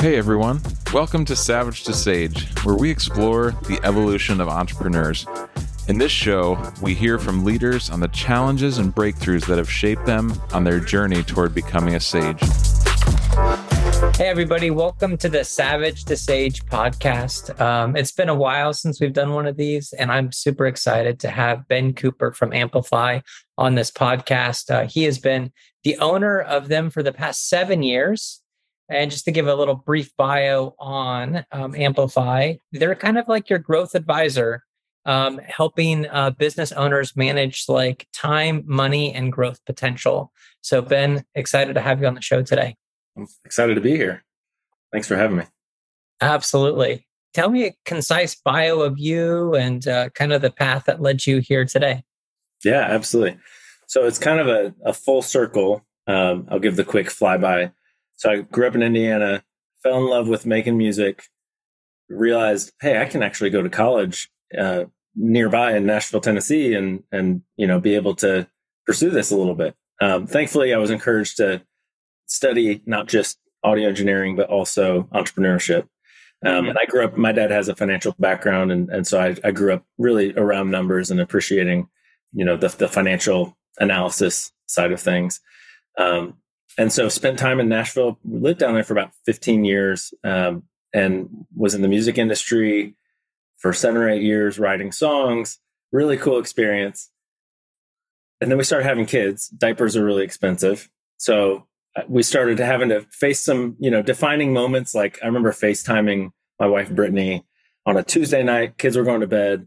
Hey everyone, welcome to Savage to Sage, where we explore the evolution of entrepreneurs. In this show, we hear from leaders on the challenges and breakthroughs that have shaped them on their journey toward becoming a sage. Hey, everybody, welcome to the Savage to Sage podcast. Um, it's been a while since we've done one of these, and I'm super excited to have Ben Cooper from Amplify on this podcast. Uh, he has been the owner of them for the past seven years. And just to give a little brief bio on um, Amplify, they're kind of like your growth advisor, um, helping uh, business owners manage like time, money, and growth potential. So, Ben, excited to have you on the show today. I'm excited to be here. Thanks for having me. Absolutely. Tell me a concise bio of you and uh, kind of the path that led you here today. Yeah, absolutely. So it's kind of a, a full circle. Um, I'll give the quick flyby. So I grew up in Indiana, fell in love with making music, realized, hey, I can actually go to college uh, nearby in Nashville, Tennessee, and and you know be able to pursue this a little bit. Um, thankfully, I was encouraged to study not just audio engineering, but also entrepreneurship. Um, mm-hmm. and I grew up, my dad has a financial background. And, and so I, I grew up really around numbers and appreciating, you know, the, the financial analysis side of things. Um, and so spent time in Nashville, We lived down there for about 15 years um, and was in the music industry for seven or eight years, writing songs, really cool experience. And then we started having kids. Diapers are really expensive. So we started having to face some, you know, defining moments. Like I remember FaceTiming my wife Brittany on a Tuesday night. Kids were going to bed,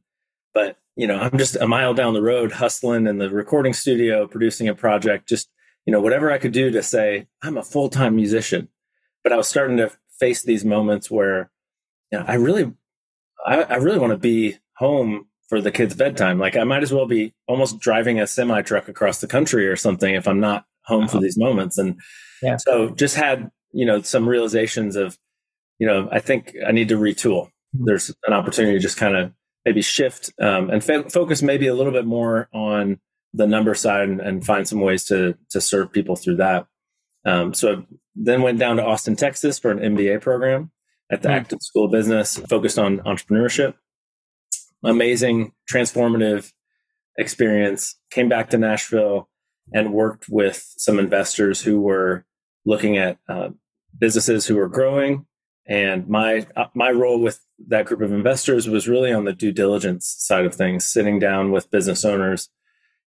but you know, I'm just a mile down the road hustling in the recording studio, producing a project. Just you know, whatever I could do to say I'm a full time musician. But I was starting to face these moments where, you know, I really, I, I really want to be home for the kids' bedtime. Like I might as well be almost driving a semi truck across the country or something if I'm not home for these moments. And yeah. so just had, you know, some realizations of, you know, I think I need to retool. Mm-hmm. There's an opportunity to just kind of maybe shift um, and f- focus maybe a little bit more on the number side and, and, find some ways to to serve people through that. Um, so I then went down to Austin, Texas for an MBA program at the mm-hmm. Acton School of Business, focused on entrepreneurship. Amazing, transformative experience. Came back to Nashville, and worked with some investors who were looking at uh, businesses who were growing. And my uh, my role with that group of investors was really on the due diligence side of things, sitting down with business owners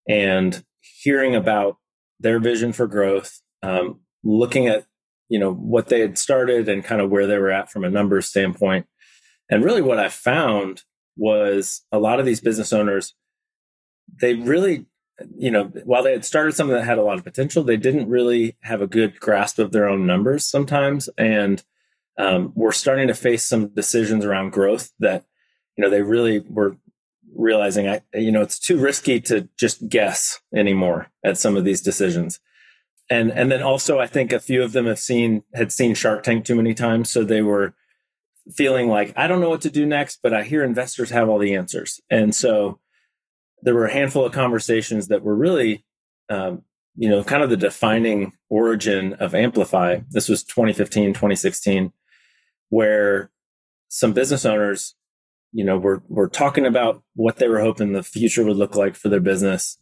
and hearing about their vision for growth, um, looking at you know what they had started and kind of where they were at from a numbers standpoint. And really, what I found was a lot of these business owners they really you know, while they had started something that had a lot of potential, they didn't really have a good grasp of their own numbers sometimes, and um, we're starting to face some decisions around growth that, you know, they really were realizing, I, you know, it's too risky to just guess anymore at some of these decisions, and and then also I think a few of them have seen had seen Shark Tank too many times, so they were feeling like I don't know what to do next, but I hear investors have all the answers, and so there were a handful of conversations that were really, um, you know, kind of the defining origin of Amplify. This was 2015, 2016, where some business owners, you know, were were talking about what they were hoping the future would look like for their business.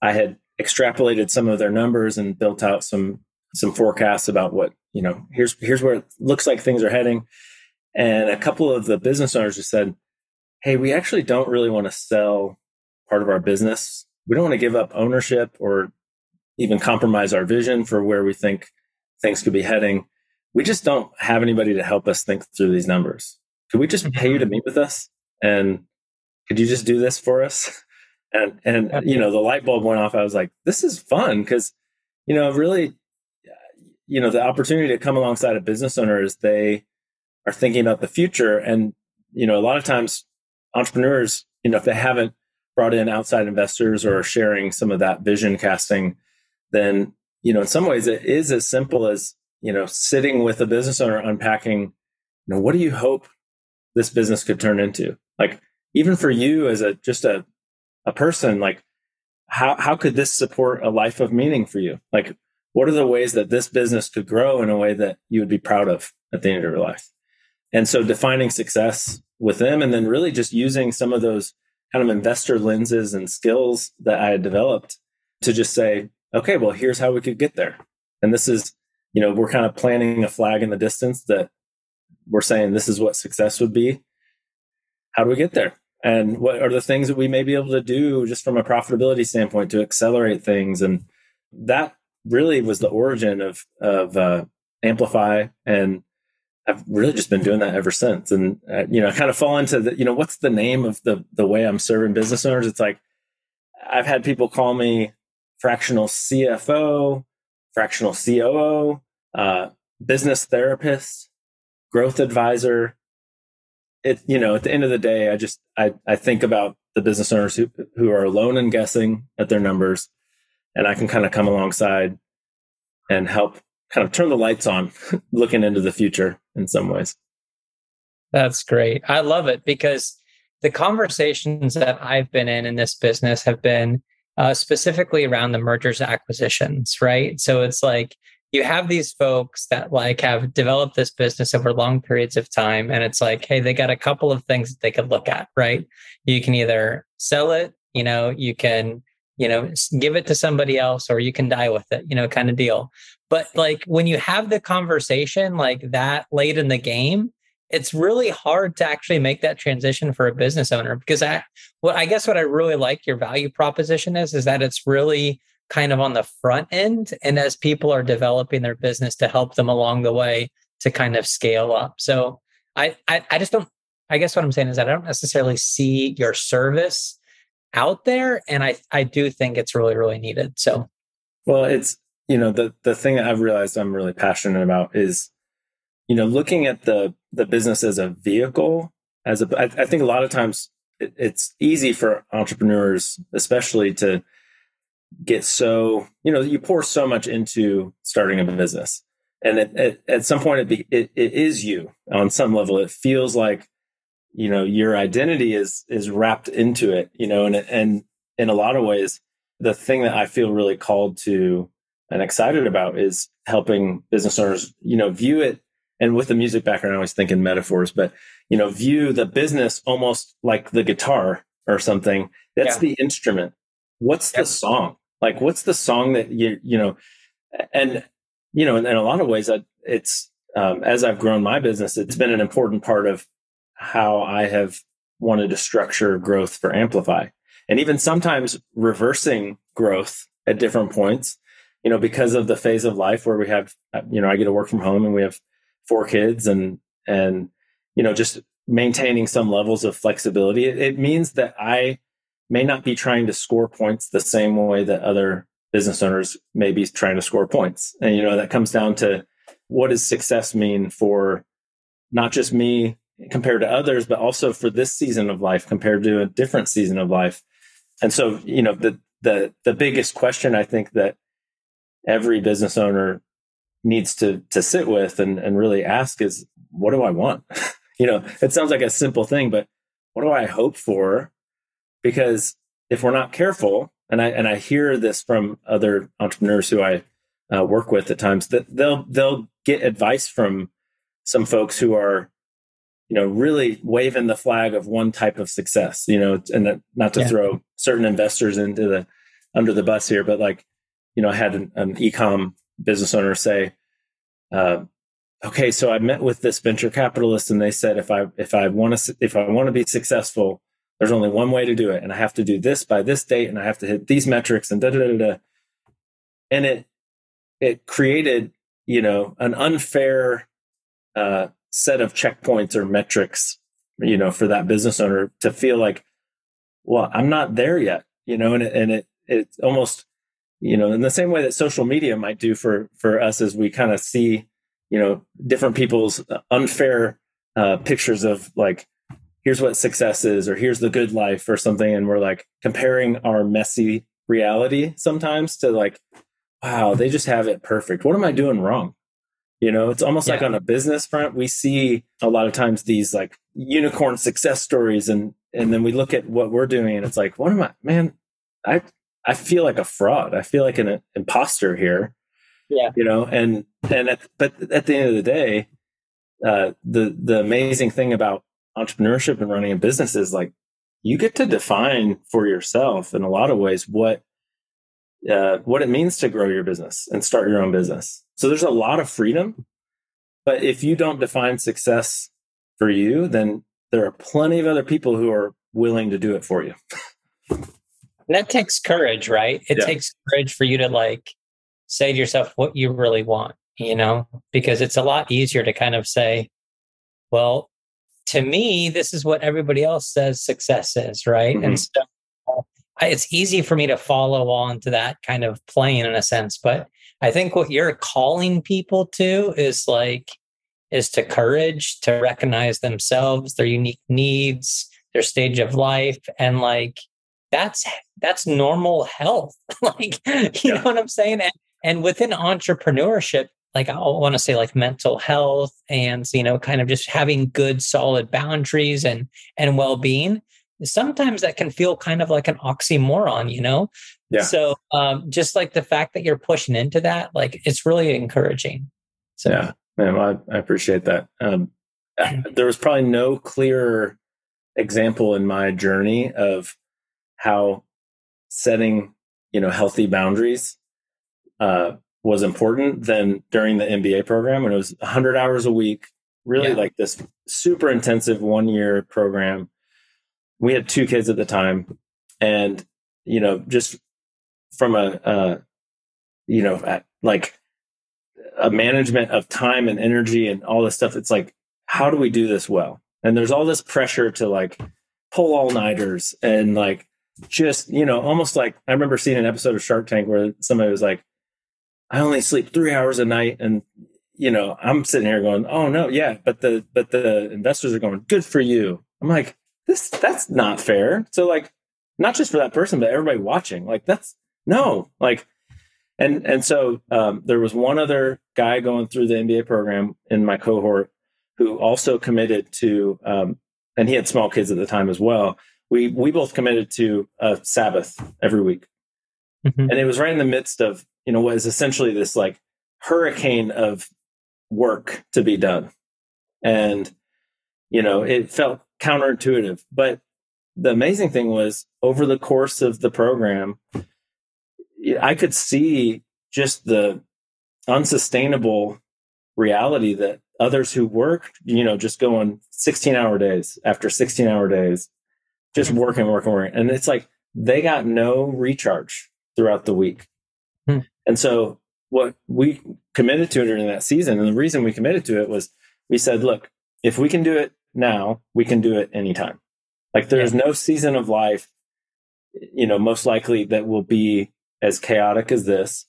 I had extrapolated some of their numbers and built out some some forecasts about what you know here's here's where it looks like things are heading and a couple of the business owners just said hey we actually don't really want to sell part of our business. We don't want to give up ownership or even compromise our vision for where we think things could be heading. We just don't have anybody to help us think through these numbers. Could we just pay you to mm-hmm. meet with us? And could you just do this for us? And and you know, the light bulb went off. I was like, this is fun because you know, really you know, the opportunity to come alongside a business owner is they are thinking about the future and you know, a lot of times entrepreneurs, you know, if they haven't brought in outside investors or sharing some of that vision casting, then, you know, in some ways it is as simple as, you know, sitting with a business owner unpacking, you know, what do you hope this business could turn into? Like, even for you as a just a a person, like how how could this support a life of meaning for you? Like, what are the ways that this business could grow in a way that you would be proud of at the end of your life? And so defining success with them and then really just using some of those kind of investor lenses and skills that I had developed to just say, okay, well, here's how we could get there. And this is, you know, we're kind of planting a flag in the distance that we're saying this is what success would be. How do we get there? And what are the things that we may be able to do just from a profitability standpoint to accelerate things? And that really was the origin of of uh, Amplify, and I've really just been doing that ever since. And uh, you know, I kind of fall into the you know what's the name of the the way I'm serving business owners? It's like I've had people call me fractional CFO, fractional COO, uh, business therapist, growth advisor. It you know at the end of the day, I just I I think about the business owners who who are alone and guessing at their numbers and I can kind of come alongside and help kind of turn the lights on looking into the future in some ways. That's great. I love it because the conversations that I've been in in this business have been uh, specifically around the mergers acquisitions, right? So it's like you have these folks that like have developed this business over long periods of time and it's like hey they got a couple of things that they could look at right? You can either sell it you know you can you know give it to somebody else or you can die with it you know kind of deal. But like when you have the conversation like that late in the game it's really hard to actually make that transition for a business owner because i what i guess what i really like your value proposition is is that it's really kind of on the front end and as people are developing their business to help them along the way to kind of scale up. So i i, I just don't i guess what i'm saying is that i don't necessarily see your service out there and i i do think it's really really needed so. Well it's you know the the thing that i've realized i'm really passionate about is you know looking at the the business as a vehicle as a i, I think a lot of times it, it's easy for entrepreneurs especially to get so you know you pour so much into starting a business. And it, it, at some point it, be, it, it is you. On some level it feels like you know your identity is is wrapped into it you know and and in a lot of ways the thing that i feel really called to and excited about is helping business owners you know view it. And with the music background i always think in metaphors but you know view the business almost like the guitar or something. That's yeah. the instrument. What's the song like what's the song that you you know and you know in, in a lot of ways it's um, as i've grown my business it's been an important part of how I have wanted to structure growth for Amplify. And even sometimes reversing growth at different points, you know, because of the phase of life where we have, you know, I get to work from home and we have four kids and, and, you know, just maintaining some levels of flexibility. It, it means that I may not be trying to score points the same way that other business owners may be trying to score points. And, you know, that comes down to what does success mean for not just me compared to others, but also for this season of life compared to a different season of life. And so, you know, the the the biggest question I think that every business owner needs to to sit with and, and really ask is what do I want? you know, it sounds like a simple thing, but what do I hope for? Because if we're not careful, and I and I hear this from other entrepreneurs who I uh, work with at times, that they'll they'll get advice from some folks who are you know, really waving the flag of one type of success, you know, and not to yeah. throw certain investors into the under the bus here, but like, you know, I had an, an ecom business owner say, uh, okay, so I met with this venture capitalist and they said, if I, if I want to, if I want to be successful, there's only one way to do it. And I have to do this by this date and I have to hit these metrics and da, da, da, da. And it, it created, you know, an unfair, uh, set of checkpoints or metrics, you know, for that business owner to feel like, well, I'm not there yet, you know, and it, and it, it's almost, you know, in the same way that social media might do for, for us as we kind of see, you know, different people's unfair uh, pictures of like, here's what success is, or here's the good life or something. And we're like comparing our messy reality sometimes to like, wow, they just have it perfect. What am I doing wrong? You know, it's almost yeah. like on a business front, we see a lot of times these like unicorn success stories and and then we look at what we're doing and it's like, what am I man, I I feel like a fraud. I feel like an imposter here. Yeah. You know, and and at, but at the end of the day, uh, the the amazing thing about entrepreneurship and running a business is like you get to define for yourself in a lot of ways what uh, what it means to grow your business and start your own business. So there's a lot of freedom, but if you don't define success for you, then there are plenty of other people who are willing to do it for you. that takes courage, right? It Yeah. takes courage for you to like say to yourself what you really want, you know, because it's a lot easier to kind of say, well, to me, this is what everybody else says success is, right? Mhm. And so I- it's easy for me to follow on to that kind of plane in a sense. But I think what you're calling people to is like, is to courage to recognize themselves, their unique needs, their stage of life, and like that's that's normal health. like you Yeah. know what I'm saying? And, and within entrepreneurship, like I want to say like mental health and you know, kind of just having good solid boundaries and and well-being. Sometimes that can feel kind of like an oxymoron, you know? Yeah. So um just like the fact that you're pushing into that, like it's really encouraging. So Yeah, man, I, I appreciate that. Um, there was probably no clearer example in my journey of how setting, you know, healthy boundaries uh, was important than during the MBA program when it was 100 hours a week, really Yeah. like this super intensive one year program. We had two kids at the time, and you know, just from a, uh, you know, at, like a management of time and energy and all this stuff. It's like, how do we do this well? And there's all this pressure to like pull all nighters and like just, you know, almost like I remember seeing an episode of Shark Tank where somebody was like, I only sleep three hours a night. And, you know, I'm sitting here going, oh no, yeah, but the, but the investors are going, good for you. I'm like, this, that's not fair. So like, not just for that person, but everybody watching, like that's no, like, and and so um, there was one other guy going through the MBA program in my cohort who also committed to, um, and he had small kids at the time as well. We we both committed to a Sabbath every week, Mhm. and it was right in the midst of you know was essentially this like hurricane of work to be done, and you know it felt counterintuitive, but the amazing thing was over the course of the program I could see just the unsustainable reality that others who work, you know, just going 16 hour days after 16 hour days, just mm-hmm. working, working, working. And it's like they got no recharge throughout the week. Hmm. And so what we committed to during that season, and the reason we committed to it was we said, look, if we can do it now, we can do it anytime. Like there's no season of life, you know, most likely that will be as chaotic as this.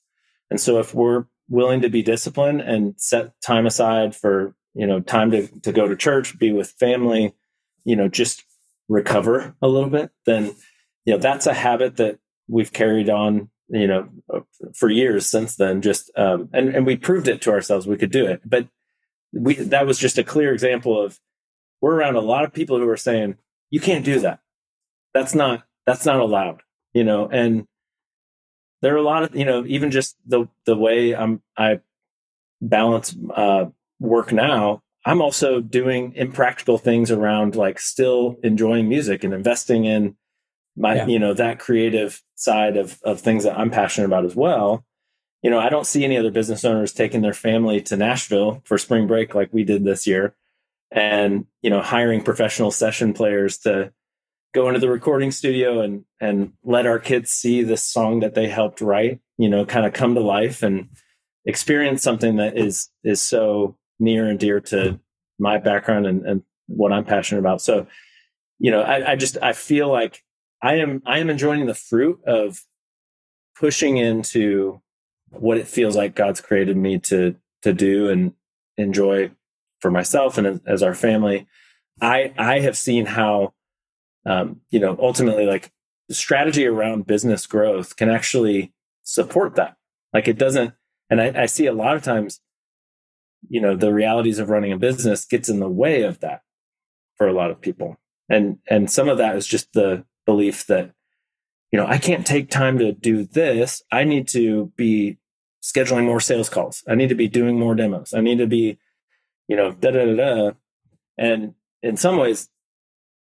And so if we're willing to be disciplined and set time aside for, you know, time to, to go to church, be with family, you know, just recover a little bit, then, you know, that's a habit that we've carried on, you know, for years since then, just, um, and, and we proved it to ourselves we could do it. But we, that was just a clear example of we're around a lot of people who are saying, you can't do that. That's not, that's not allowed, you know, and, there are a lot of you know even just the the way i'm i balance uh work now i'm also doing impractical things around like still enjoying music and investing in my Yeah. you know that creative side of of things that i'm passionate about as well. You know i don't see any other business owners taking their family to nashville for spring break like we did this year. And you know hiring professional session players to go into the recording studio and and let our kids see this song that they helped write you know kind of come to life and experience something that is is so near and dear to my background and, and what i'm passionate about. So you know I, I just i feel like i am i am enjoying the fruit of pushing into what it feels like god's created me to to do and enjoy for myself and as, our family i i have seen how um, you know, ultimately, like strategy around business growth can actually support that. Like it doesn't, and I, I see a lot of times, you know, the realities of running a business gets in the way of that for a lot of people, and and some of that is just the belief that, you know, I can't take time to do this. I need to be scheduling more sales calls. I need to be doing more demos. I need to be, you know, da da da da. And in some ways,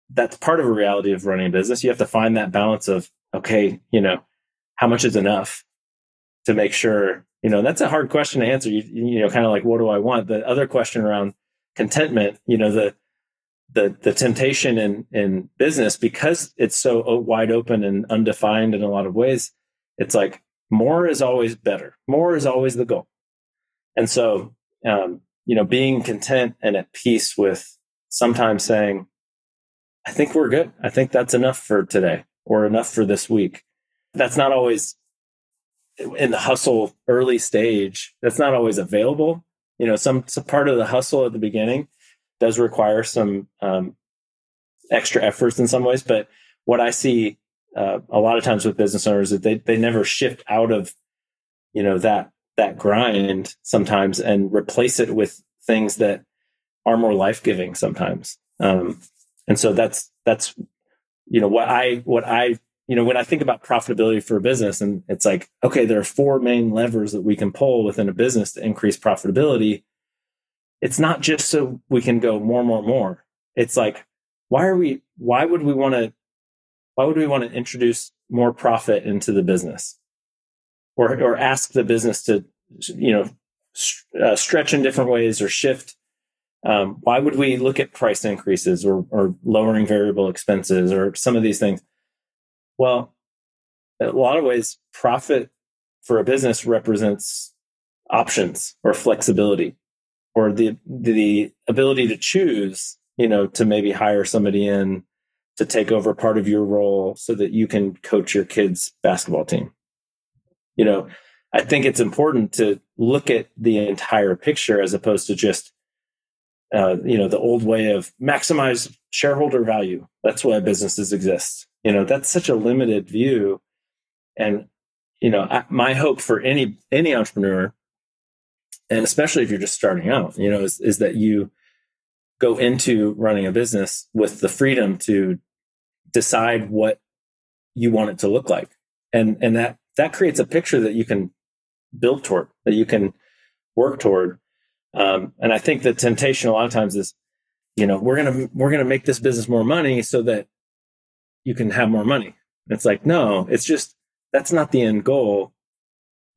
that's part of a reality of running a business. You have to find that balance of, okay, you know, how much is enough to make sure, you know, that's a hard question to answer. You, you know, kind of like, what do I want? The other question around contentment, you know, the, the, the temptation in, in business, because it's so wide open and undefined in a lot of ways, it's like more is always better. More is always the goal. And so, um, you know, being content and at peace with sometimes saying, I think we're good. I think that's enough for today or enough for this week. That's not always in the hustle early stage. That's not always available. You know, some, some part of the hustle at the beginning does require some um, extra efforts in some ways. But what I see uh, a lot of times with business owners is that they they never shift out of you know that that grind sometimes and replace it with things that are more life giving sometimes. Um, and so that's that's you know what I what I you know when I think about profitability for a business and it's like okay there are four main levers that we can pull within a business to increase profitability. It's not just so we can go more more more. It's like why are we why would we want to why would we want to introduce more profit into the business or, or ask the business to, you know, uh, stretch in different ways or shift? Um, why would we look at price increases or, or lowering variable expenses or some of these things? Well, a lot of ways, profit for a business represents options or flexibility or the the ability to choose, you know, to maybe hire somebody in to take over part of your role so that you can coach your kids basketball team. You know i think it's important to look at the entire picture as opposed to just uh, you know the old way of maximize shareholder value. That's why businesses exist. You know that's such a limited view. And you know I, my hope for any any entrepreneur and especially if you're just starting out you know is, is that you go into running a business with the freedom to decide what you want it to look like. And and that that creates a picture that you can build toward that you can work toward. Um, and i think the temptation a lot of times is you know we're gonna we're gonna make this business more money so that you can have more money. It's like no it's just that's not the end goal.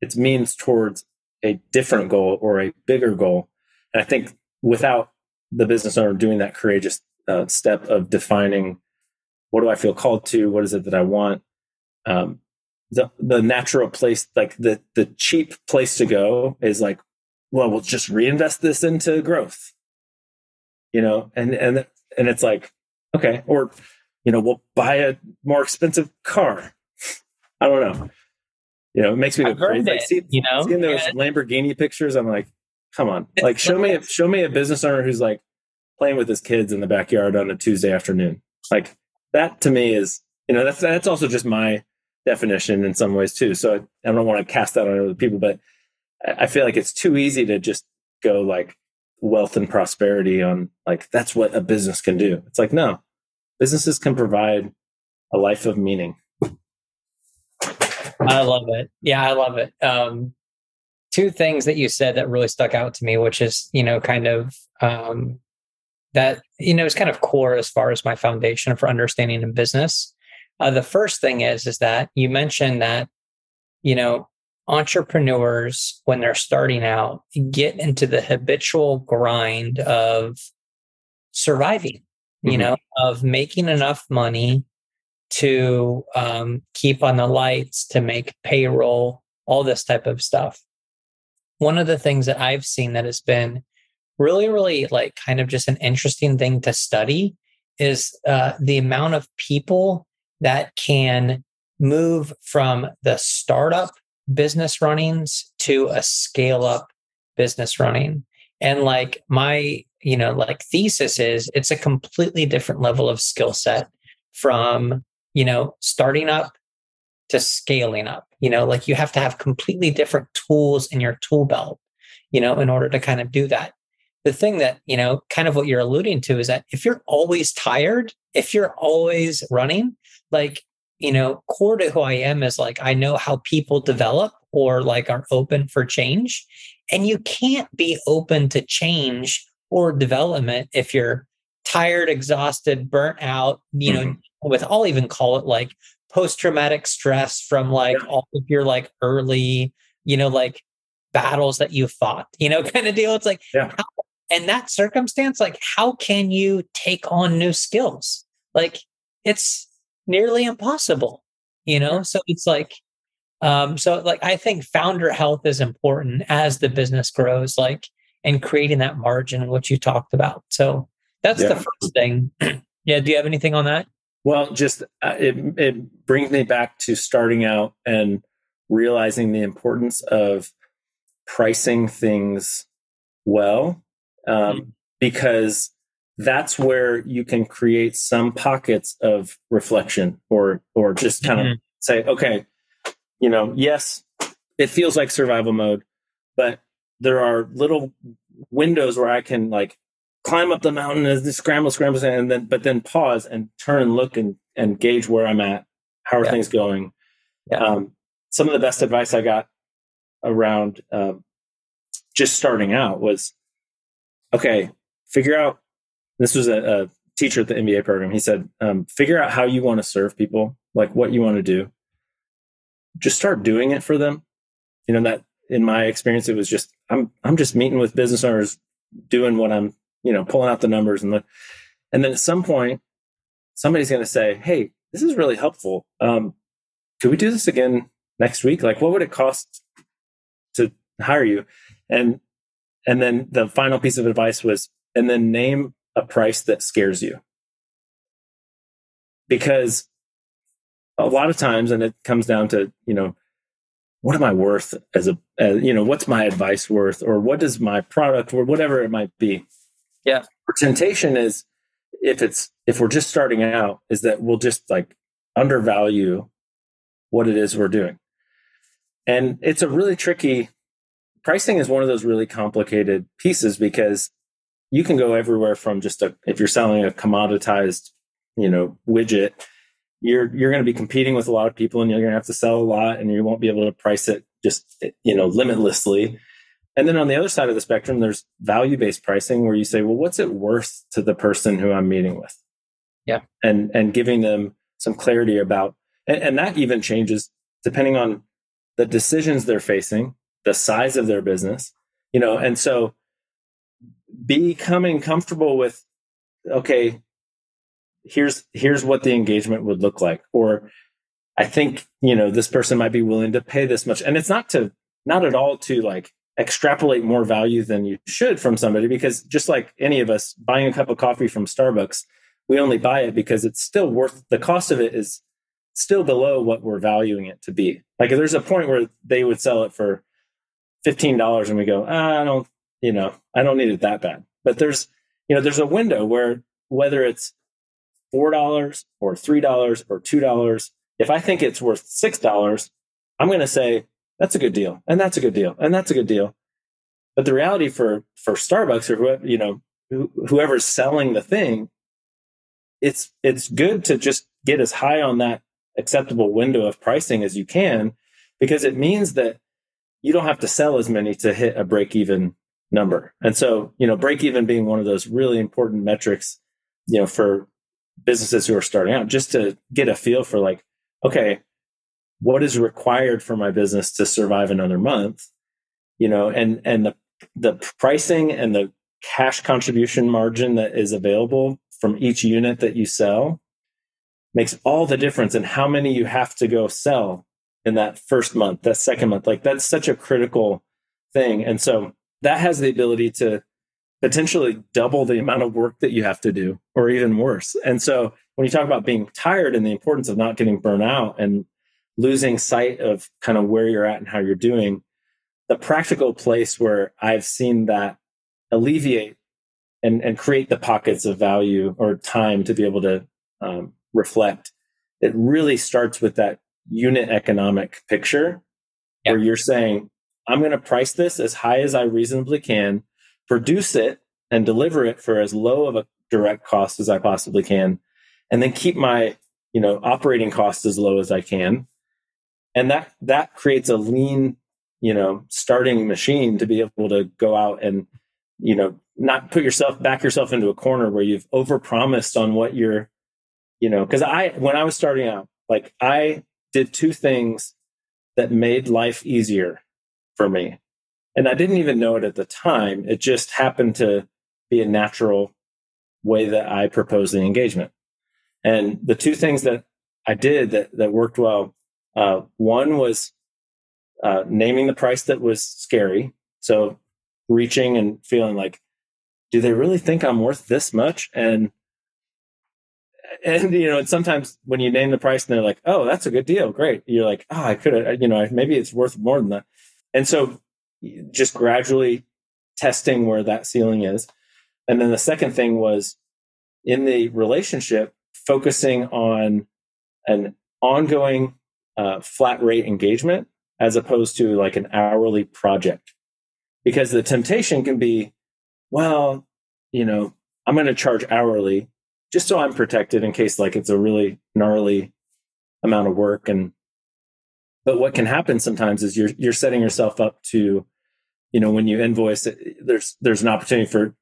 It's means towards a different goal or a bigger goal and i think without the business owner doing that courageous uh, step of defining what do I feel called to? What is it that I want? Um, the the natural place, like the the cheap place to go, is like, well, we'll just reinvest this into growth, you know, and and and it's like, okay, or you know, we'll buy a more expensive car. I don't know. You know, it makes me go crazy. Like, see, you know, seeing those yeah. Lamborghini pictures, I'm like, come on, like show me a, show me a business owner who's like playing with his kids in the backyard on a Tuesday afternoon. Like that to me is you know that's that's also just my definition in some ways too. So I, I don't want to cast that on other people, but I feel like it's too easy to just go like wealth and prosperity on like that's what a business can do. It's like no, businesses can provide a life of meaning. I love it. Yeah, I love it. Um, two things that you said that really stuck out to me, which is you know kind of um, that you know is kind of core as far as my foundation for understanding in business. Uh, the first thing is is that you mentioned that you know entrepreneurs when they're starting out get into the habitual grind of surviving mm-hmm. you know of making enough money to um, keep on the lights to make payroll all this type of stuff one of the things that i've seen that has been really, really like kind of just an interesting thing to study is uh, the amount of people that can move from the startup business runnings to a scale up business running. And like my, you know, like thesis is it's a completely different level of skill set from, you know, starting up to scaling up. You know, like you have to have completely different tools in your tool belt, you know, in order to kind of do that the thing that you know kind of what you're alluding to is that if you're always tired if you're always running like you know, core to who I am is like I know how people develop or like are open for change. And you can't be open to change or development if you're tired, exhausted, burnt out, you know, mm-hmm. with I'll even call it like post-traumatic stress from like yeah. all of your like early, you know, like battles that you fought, you know, kind of deal. It's like yeah. how, in that circumstance, like how can you take on new skills? Like it's nearly impossible, you know? So it's like um, so like I think founder health is important as the business grows, like and creating that margin, which you talked about. So that's yeah. the first thing. yeah. Do you have anything on that? Well, just uh, it it brings me back to starting out and realizing the importance of pricing things well, um, mm-hmm. because that's where you can create some pockets of reflection or or just kind mm-hmm. of say, okay, you know, yes, it feels like survival mode, but there are little windows where I can like climb up the mountain and scramble, scramble, and then but then pause and turn and look and and gauge where I'm at. How are yeah. things going? Yeah. Um, some of the best advice I got around uh, just starting out was, okay, figure out. This was a, a teacher at the MBA program. He said, um, figure out how you want to serve people, like what you want to do, just start doing it for them. You know, that in my experience, it was just, I'm, I'm just meeting with business owners, doing what I'm, you know, pulling out the numbers and the, and then at some point, somebody's going to say, Hey, this is really helpful. Um, could we do this again next week? Like, what would it cost to hire you? And, and then the final piece of advice was, and then name a price that scares you. Because a lot of times, and it comes down to, you know, what am I worth as a, you know, what's my advice worth or what is my product or whatever it might be. Yeah. Our temptation is if it's, if we're just starting out, is that we'll just like undervalue what it is we're doing. And it's a really tricky pricing is one of those really complicated pieces because you can go everywhere from just a, if you're selling a commoditized, you know, widget you're you're going to be competing with a lot of people and you're going to have to sell a lot and you won't be able to price it just you know limitlessly and then on the other side of the spectrum there's value based pricing where you say well what's it worth to the person who i'm meeting with? Yeah. And and giving them some clarity about and, and that even changes depending on the decisions they're facing the size of their business you know and so becoming comfortable with okay here's here's what the engagement would look like. Or i think you know this person might be willing to pay this much. And it's not to not at all to like extrapolate more value than you should from somebody because just like any of us buying a cup of coffee from starbucks we only buy it because it's still worth the cost of it is still below what we're valuing it to be. Like there's a point where they would sell it for $15 and we go ah, i don't you know i don't need it that bad. But there's you know there's a window where whether it's $4 or $3 or $2, if I think it's worth $6, I'm going to say, that's a good deal. And that's a good deal. And that's a good deal. But the reality for, for Starbucks or whoever, you know, whoever's selling the thing, it's, it's good to just get as high on that acceptable window of pricing as you can, because it means that you don't have to sell as many to hit a break even number. And so, you know, break even being one of those really important metrics, you know, for businesses who are starting out just to get a feel for like, okay, what is required for my business to survive another month? You know, and and the the pricing and the cash contribution margin that is available from each unit that you sell makes all the difference in how many you have to go sell in that first month, that second month. Like that's such a critical thing. And so that has the ability to potentially double the amount of work that you have to do, or even worse. And so when you talk about being tired and the importance of not getting burnt out and losing sight of kind of where you're at and how you're doing, the practical place where I've seen that alleviate and, and create the pockets of value or time to be able to um, reflect, it really starts with that unit economic picture where you're saying, I'm going to price this as high as I reasonably can produce it and deliver it for as low of a direct cost as I possibly can, and then keep my you know, operating costs as low as I can. And that that creates a lean, you know, starting machine to be able to go out and, you know, not put yourself back yourself into a corner where you've overpromised on what you're, you know, because I when I was starting out, like I did two things that made life easier for me. And I didn't even know it at the time. It just happened to be a natural way that I proposed the engagement. And the two things that I did that, that worked well uh, one was uh, naming the price that was scary. So reaching and feeling like, do they really think I'm worth this much? And and you know, and sometimes when you name the price and they're like, "Oh, that's a good deal, great," you're like, "Oh, I could have," you know, maybe it's worth more than that. And so, just gradually testing where that ceiling is, and then the second thing was in the relationship focusing on an ongoing uh, flat rate engagement as opposed to like an hourly project, because the temptation can be, well, you know, I'm going to charge hourly just so I'm protected in case like it's a really gnarly amount of work. And but what can happen sometimes is you're you're setting yourself up to, you know, when you invoice it, there's there's an opportunity for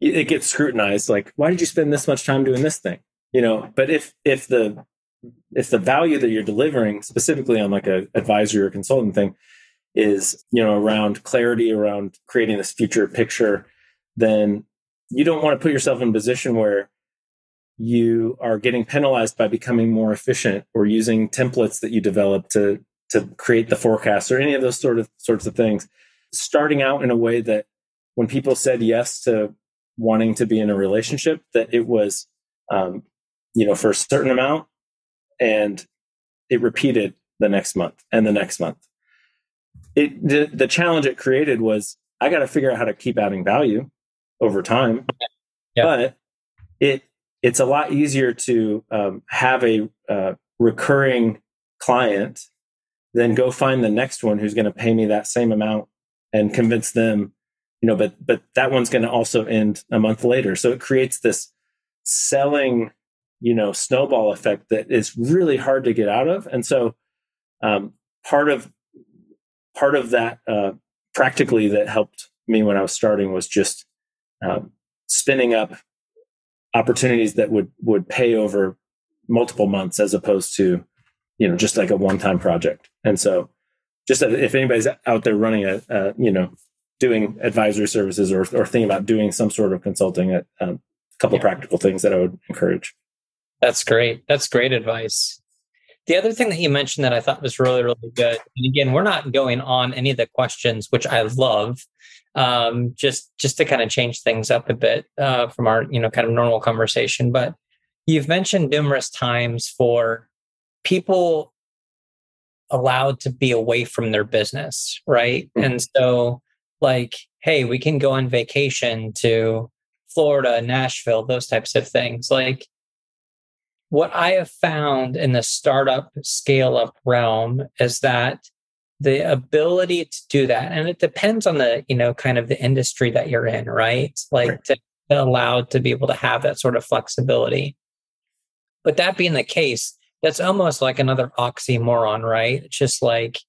it gets scrutinized. Like, why did you spend this much time doing this thing? You know, but if if the if the value that you're delivering specifically on like a advisory or consultant thing is you know around clarity around creating this future picture then you don't want to put yourself in a position where you are getting penalized by becoming more efficient or using templates that you develop to to create the forecast or any of those sort of sorts of things. Starting out in a way that when people said yes to wanting to be in a relationship that it was um, you know for a certain amount and it repeated the next month and the next month. It the, the challenge it created was i got to figure out how to keep adding value over time. Yeah. but it it's a lot easier to um, have a uh, recurring client than go find the next one who's going to pay me that same amount and convince them you know but but that one's going to also end a month later. So it creates this selling you know snowball effect that is really hard to get out of. And so um, part of part of that uh, practically that helped me when i was starting was just um, spinning up opportunities that would would pay over multiple months as opposed to you know just like a one time project. And so just if anybody's out there running a, a you know doing advisory services or, or thinking about doing some sort of consulting a, um, a couple yeah. practical things that i would encourage that's great that's great advice the other thing that you mentioned that i thought was really really good and again we're not going on any of the questions which i love um, just just to kind of change things up a bit uh, from our you know kind of normal conversation. But you've mentioned numerous times for people allowed to be away from their business, right? Mm-hmm. And so, like, hey, we can go on vacation to Florida, Nashville, those types of things. Like, what I have found in the startup scale up realm is that the ability to do that and it depends on the you know kind of the industry that you're in right? Like right. to be allowed to be able to have that sort of flexibility. But that being the case that's almost like another oxymoron right? It's just like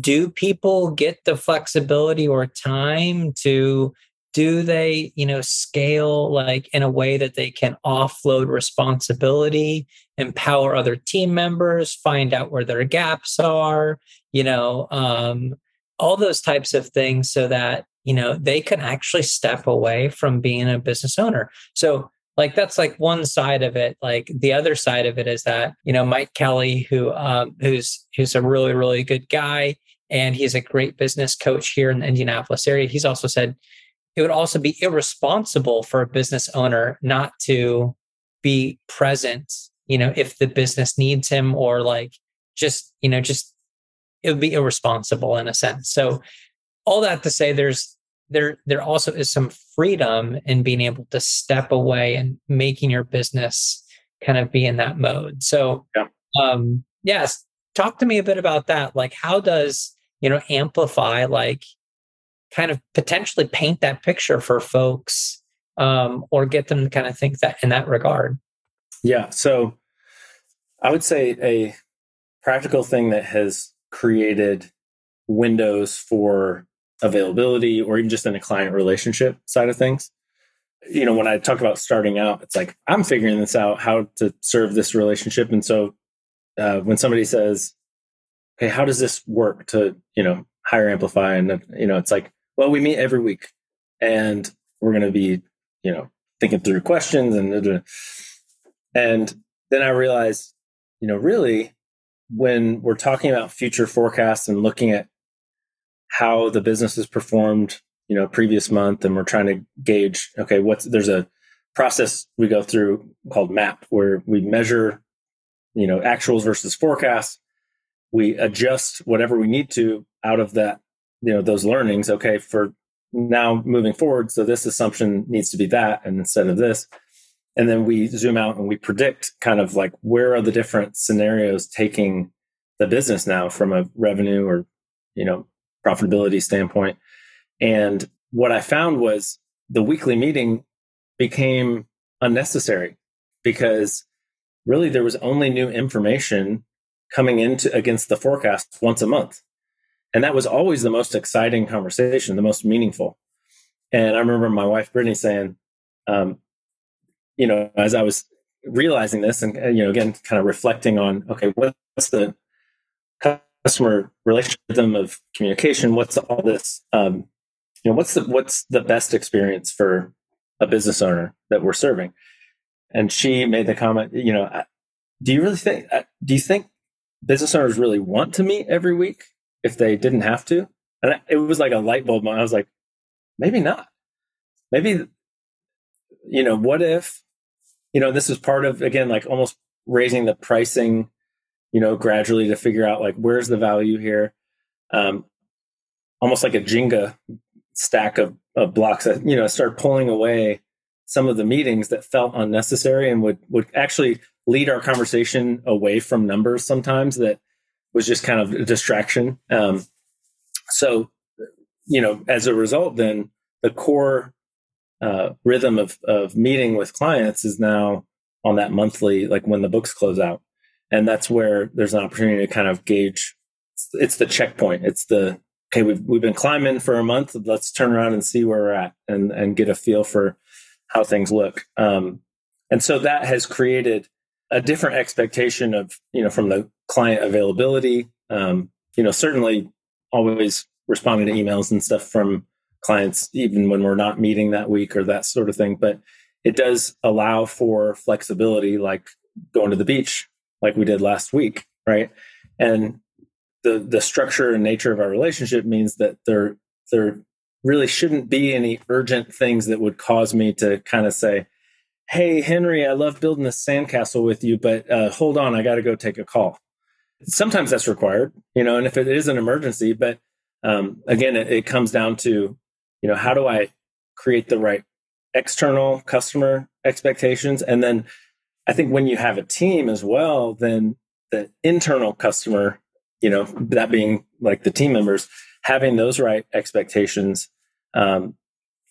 do people get the flexibility or time to do they you know scale like in a way that they can offload responsibility empower other team members find out where their gaps are you know um, all those types of things so that you know they can actually step away from being a business owner? So like that's like one side of it. Like the other side of it is that you know mike kelly who um, who's who's a really really good guy and he's a great business coach here in the indianapolis area he's also said it would also be irresponsible for a business owner not to be present you know if the business needs him or like just you know just it would be irresponsible in a sense. So all that to say there's there there also is some freedom in being able to step away and making your business kind of be in that mode. So yeah. um yes talk to me a bit about that. Like how does you know amplify like kind of potentially paint that picture for folks um, or get them to kind of think that in that regard? Yeah. So I would say a practical thing that has created windows for availability or even just in a client relationship side of things. You know, when I talk about starting out, it's like I'm figuring this out how to serve this relationship. And so uh, when somebody says, okay, how does this work to, you know, hire Amplify? And, you know, it's like, well, we meet every week and we're going to be, you know, thinking through questions and, and then I realized, you know, really when we're talking about future forecasts and looking at how the business has performed, you know, previous month, and we're trying to gauge, okay, what's there's a process we go through called MAP where we measure, you know, actuals versus forecasts. We adjust whatever we need to out of that, you know, those learnings. Okay, for now moving forward, so this assumption needs to be that, and instead of this, and then we zoom out and we predict kind of like where are the different scenarios taking the business now from a revenue or you know profitability standpoint and what i found was the weekly meeting became unnecessary because really there was only new information coming into against the forecast once a month and that was always the most exciting conversation the most meaningful and i remember my wife brittany saying um, you know, as I was realizing this and, you know, again, kind of reflecting on, okay, what's the customer relationship of communication? What's all this, um, you know, what's the, what's the best experience for a business owner that we're serving? And she made the comment, you know, do you really think, uh, do you think business owners really want to meet every week if they didn't have to? And it was like a light bulb moment. I was like, maybe not. Maybe, you know, what if you know, this is part of again, like almost raising the pricing, you know, gradually to figure out like where's the value here. Um, almost like a Jenga stack of, of blocks that, you know, start pulling away some of the meetings that felt unnecessary and would would actually lead our conversation away from numbers sometimes that was just kind of a distraction. Um, so, you know, as a result, then the core uh, rhythm of of meeting with clients is now on that monthly, like when the books close out, and that's where there's an opportunity to kind of gauge. It's the checkpoint. It's the okay. We've we've been climbing for a month. Let's turn around and see where we're at, and and get a feel for how things look. Um, and so that has created a different expectation of you know from the client availability. Um, you know, certainly always responding to emails and stuff from clients, even when we're not meeting that week or that sort of thing. But it does allow for flexibility, like going to the beach, like we did last week, right? And the the structure and nature of our relationship means that there there really shouldn't be any urgent things that would cause me to kind of say, "Hey, Henry, I love building this sandcastle with you, but uh, hold on, I got to go take a call." Sometimes that's required, you know, and if it is an emergency, but um, again, it, it comes down to you know, how do I create the right external customer expectations? And then I think when you have a team as well, then the internal customer, you know, that being like the team members, having those right expectations, um,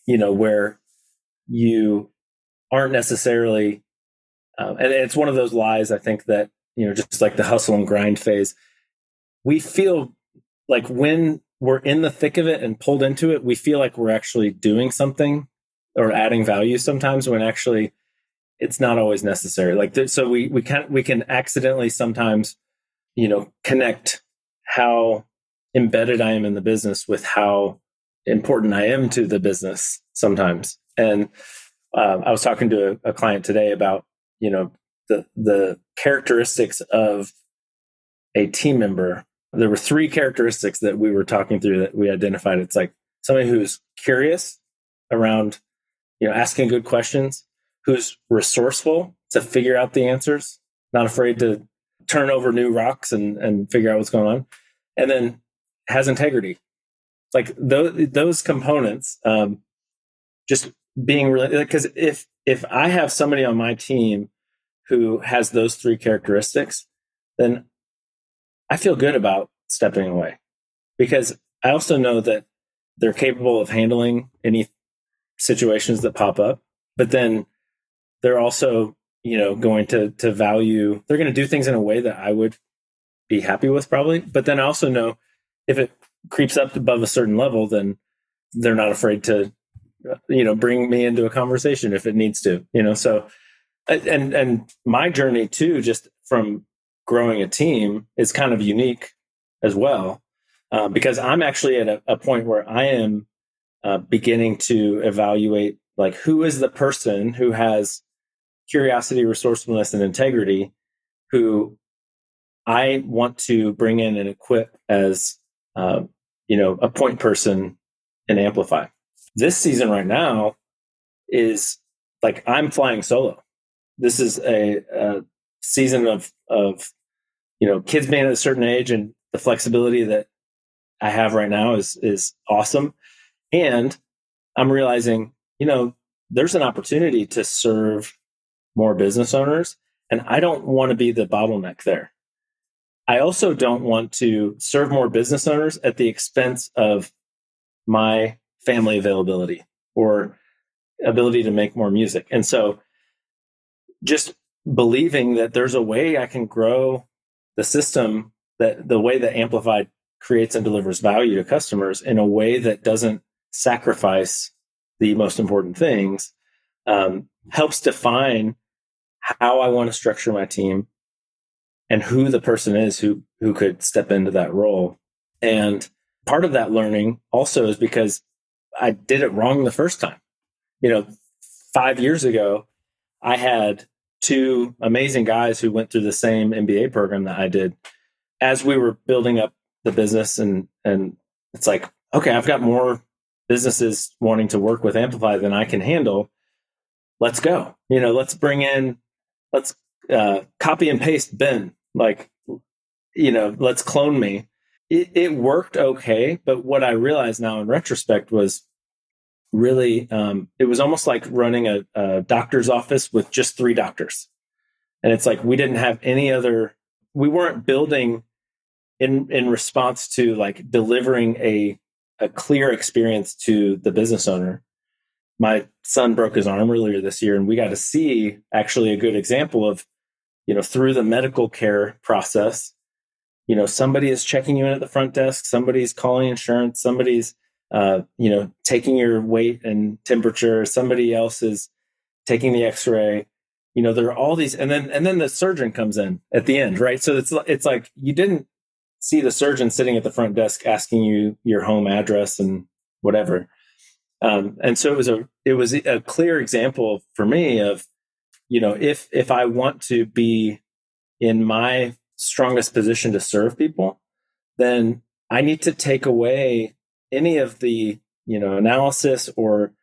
you know, where you aren't necessarily, um, and it's one of those lies I think that, you know, just like the hustle and grind phase, we feel like when we're in the thick of it and pulled into it, we feel like we're actually doing something or adding value sometimes when actually it's not always necessary. Like so we we can we can accidentally sometimes, you know, connect how embedded I am in the business with how important I am to the business sometimes. And uh, I was talking to a, a client today about you know the the characteristics of a team member there were three characteristics that we were talking through that we identified. It's like somebody who's curious around, you know, asking good questions, who's resourceful to figure out the answers, not afraid to turn over new rocks and, and figure out what's going on, and then has integrity. Like those, those components, um, just being really, because if, if I have somebody on my team who has those three characteristics, then I feel good about stepping away because I also know that they're capable of handling any situations that pop up, but then they're also, you know, going to to value. They're going to do things in a way that I would be happy with, probably. But then I also know if it creeps up above a certain level, then they're not afraid to, you know, bring me into a conversation if it needs to. You know, so and and my journey too, just from growing a team, is kind of unique as well, uh, because I'm actually at a, a point where I am uh, beginning to evaluate like who is the person who has curiosity, resourcefulness, and integrity who I want to bring in and equip as uh, you know a point person and Amplify. This season right now is like I'm flying solo. This is a, a season of of you know kids being at a certain age and the flexibility that I have right now is is awesome. And I'm realizing, you know, there's an opportunity to serve more business owners. And I don't want to be the bottleneck there. I also don't want to serve more business owners at the expense of my family availability or ability to make more music. And so just believing that there's a way I can grow the system that the way that Amplify creates and delivers value to customers in a way that doesn't sacrifice the most important things um, helps define how I want to structure my team and who the person is who who could step into that role. And part of that learning also is because I did it wrong the first time. You know, 5 years ago, I had two amazing guys who went through the same MBA program that I did. As we were building up the business and and it's like, okay, I've got more businesses wanting to work with Amplify than I can handle. Let's go. You know, let's bring in, let's uh, copy and paste Ben. Like, you know, let's clone me. It, it worked okay, but what I realized now in retrospect was really, um, it was almost like running a, a doctor's office with just three doctors. And it's like we didn't have any other, we weren't building in in response to like delivering a a clear experience to the business owner. My son broke his arm earlier this year, and we got to see actually a good example of, you know, through the medical care process, you know, somebody is checking you in at the front desk, somebody's calling insurance, somebody's, uh, you know, taking your weight and temperature, somebody else is taking the X-ray. You know, there are all these, and then and then the surgeon comes in at the end, right? So it's it's like you didn't see the surgeon sitting at the front desk asking you your home address and whatever. Um, and so it was a it was a clear example for me of you know if if I want to be in my strongest position to serve people, then I need to take away any of the you know analysis or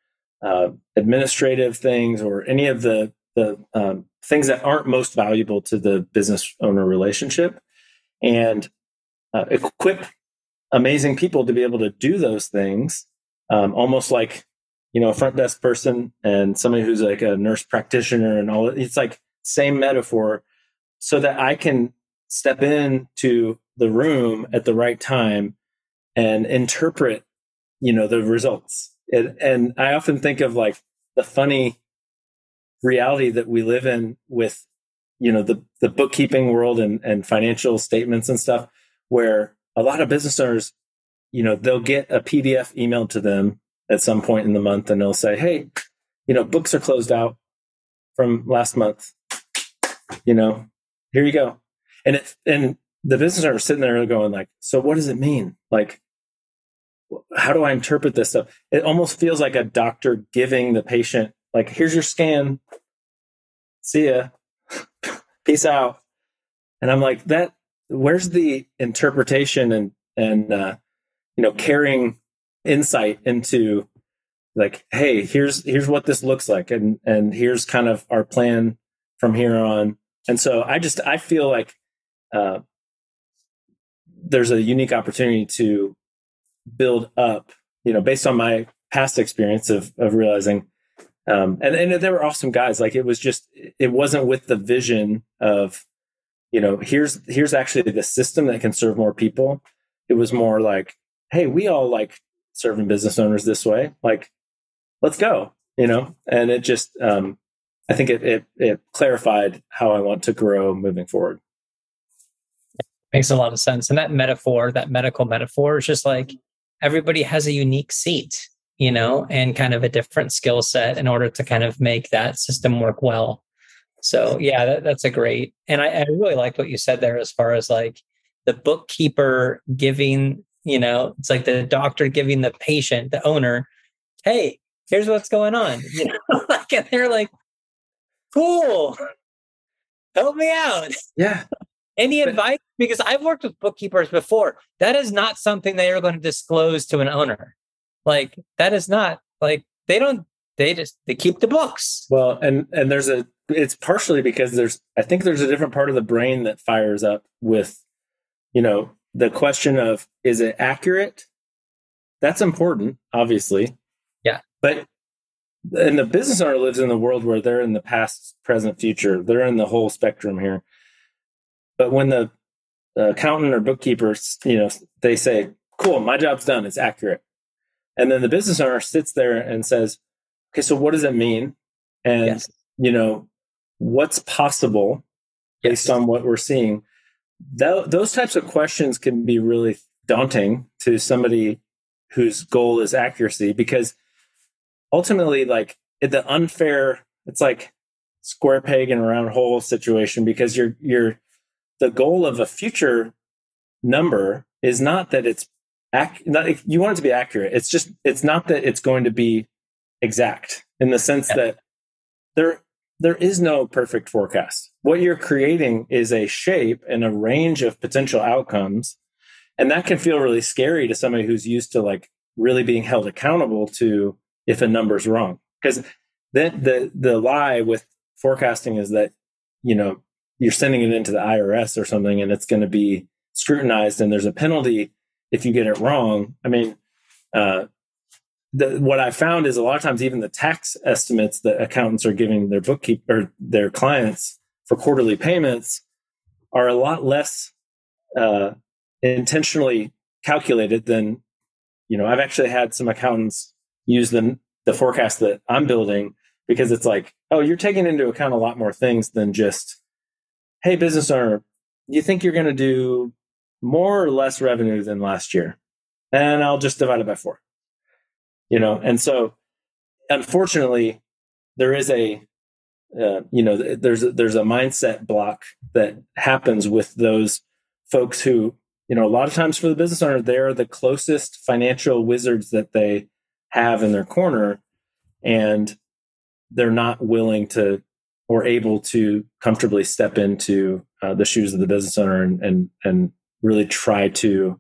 uh, administrative things or any of the the um, things that aren't most valuable to the business owner relationship and uh, equip amazing people to be able to do those things, um, almost like you know a front desk person and somebody who's like a nurse practitioner and all. It's like same metaphor, so that I can step into the room at the right time and interpret, you know, the results. And, and I often think of like the funny reality that we live in with you know the the bookkeeping world and and financial statements and stuff where a lot of business owners, you know, they'll get a PDF emailed to them at some point in the month and they'll say, Hey, you know, books are closed out from last month. You know, here you go. And it, and the business owner sitting there going like, so what does it mean? Like, how do I interpret this stuff? It almost feels like a doctor giving the patient, like, here's your scan. See ya. Peace out. And I'm like, that where's the interpretation and and uh, you know carrying insight into like hey here's here's what this looks like and and here's kind of our plan from here on and so i just i feel like uh, there's a unique opportunity to build up you know based on my past experience of of realizing um and and there were awesome guys like it was just it wasn't with the vision of you know, here's here's actually the system that can serve more people. It was more like, hey, we all like serving business owners this way. Like, let's go, you know? And it just um I think it, it, it clarified how I want to grow moving forward. Makes a lot of sense. And that metaphor, that medical metaphor, is just like everybody has a unique seat, you know, and kind of a different skill set in order to kind of make that system work well. So yeah, that, that's a great. And I, I really like what you said there as far as like the bookkeeper giving, you know, it's like the doctor giving the patient, the owner, hey, here's what's going on. You know, like and they're like, cool. Help me out. Yeah. Any advice? Because I've worked with bookkeepers before. That is not something they are going to disclose to an owner. Like that is not like they don't they just they keep the books. Well, and and there's a it's partially because there's I think there's a different part of the brain that fires up with you know the question of is it accurate? That's important, obviously. Yeah. But and the business owner lives in the world where they're in the past, present, future. They're in the whole spectrum here. But when the, the accountant or bookkeeper, you know, they say, "Cool, my job's done. It's accurate," and then the business owner sits there and says, "Okay, so what does it mean?" And yes. you know, what's possible based yes. on what we're seeing. That, those types of questions can be really daunting to somebody whose goal is accuracy because ultimately like the unfair it's like square peg in a round hole situation because you're you're the goal of a future number is not that it's ac- not, you want it to be accurate it's just it's not that it's going to be exact in the sense yeah. that there there is no perfect forecast what you're creating is a shape and a range of potential outcomes and that can feel really scary to somebody who's used to like really being held accountable to if a number's wrong. Because then the the lie with forecasting is that you know you're sending it into the IRS or something, and it's going to be scrutinized, and there's a penalty if you get it wrong. I mean, uh, the, what I found is a lot of times even the tax estimates that accountants are giving their bookkeeper or their clients for quarterly payments are a lot less uh, intentionally calculated than you know. I've actually had some accountants use the the forecast that I'm building because it's like, oh, you're taking into account a lot more things than just, hey, business owner, you think you're going to do more or less revenue than last year, and I'll just divide it by four. You know, and so unfortunately, there is a uh, you know there's a, there's a mindset block that happens with those folks who you know a lot of times for the business owner they're the closest financial wizards that they have in their corner and they're not willing to or able to comfortably step into uh, the shoes of the business owner and, and and really try to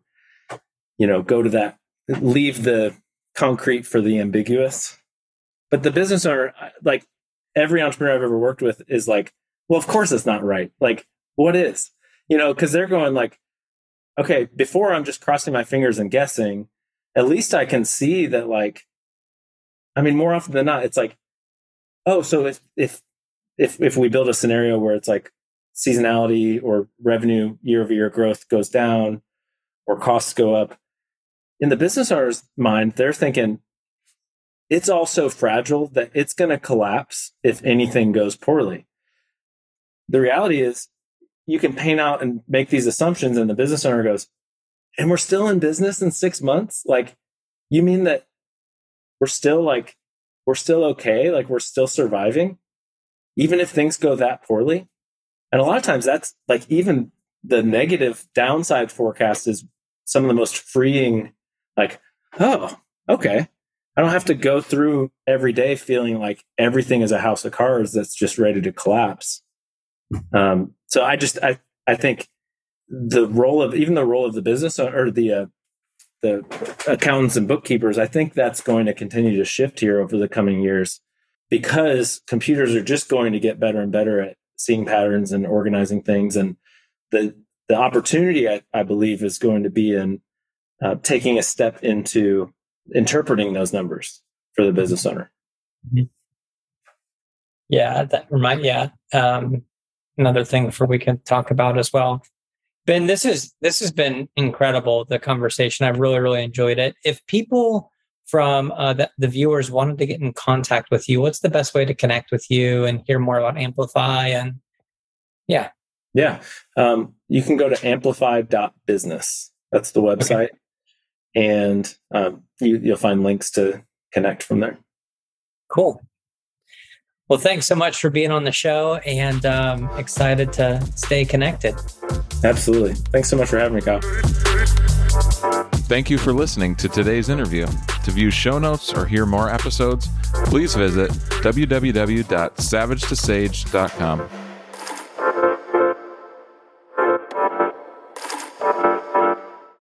you know go to that leave the concrete for the ambiguous. But the business owner like every entrepreneur i've ever worked with is like well of course it's not right. Like what is? You know because they're going like okay before i'm just crossing my fingers and guessing at least I can see that like I mean more often than not it's like oh so if if if if we build a scenario where it's like seasonality or revenue year over year growth goes down or costs go up in the business owner's mind they're thinking it's all so fragile that it's going to collapse if anything goes poorly. The reality is you can paint out and make these assumptions and the business owner goes and we're still in business in six months? Like you mean that we're still like we're still okay? Like we're still surviving even if things go that poorly. And a lot of times that's like even the negative downside forecast is some of the most freeing like oh okay. I don't have to go through every day feeling like everything is a house of cards that's just ready to collapse. Um, so i just i i think the role of even the role of the business or the uh, the accountants and bookkeepers, I think that's going to continue to shift here over the coming years because computers are just going to get better and better at seeing patterns and organizing things. And the the opportunity, I, I believe, is going to be in uh, taking a step into interpreting those numbers for the business owner. Mm-hmm. Yeah, that remind yeah. Um, another thing for we can talk about as well Ben, this is this has been incredible. The conversation, I've really really enjoyed it. If people from uh, the, the viewers wanted to get in contact with you, what's the best way to connect with you and hear more about Amplify? And yeah. Yeah. Um, you can go to amplify.business. That's the website. Okay. And um, you, you'll find links to connect from there. Cool. Well, thanks so much for being on the show and um, excited to stay connected. Absolutely. Thanks so much for having me, Kyle. Thank you for listening to today's interview. To view show notes or hear more episodes, please visit www.savagetosage.com.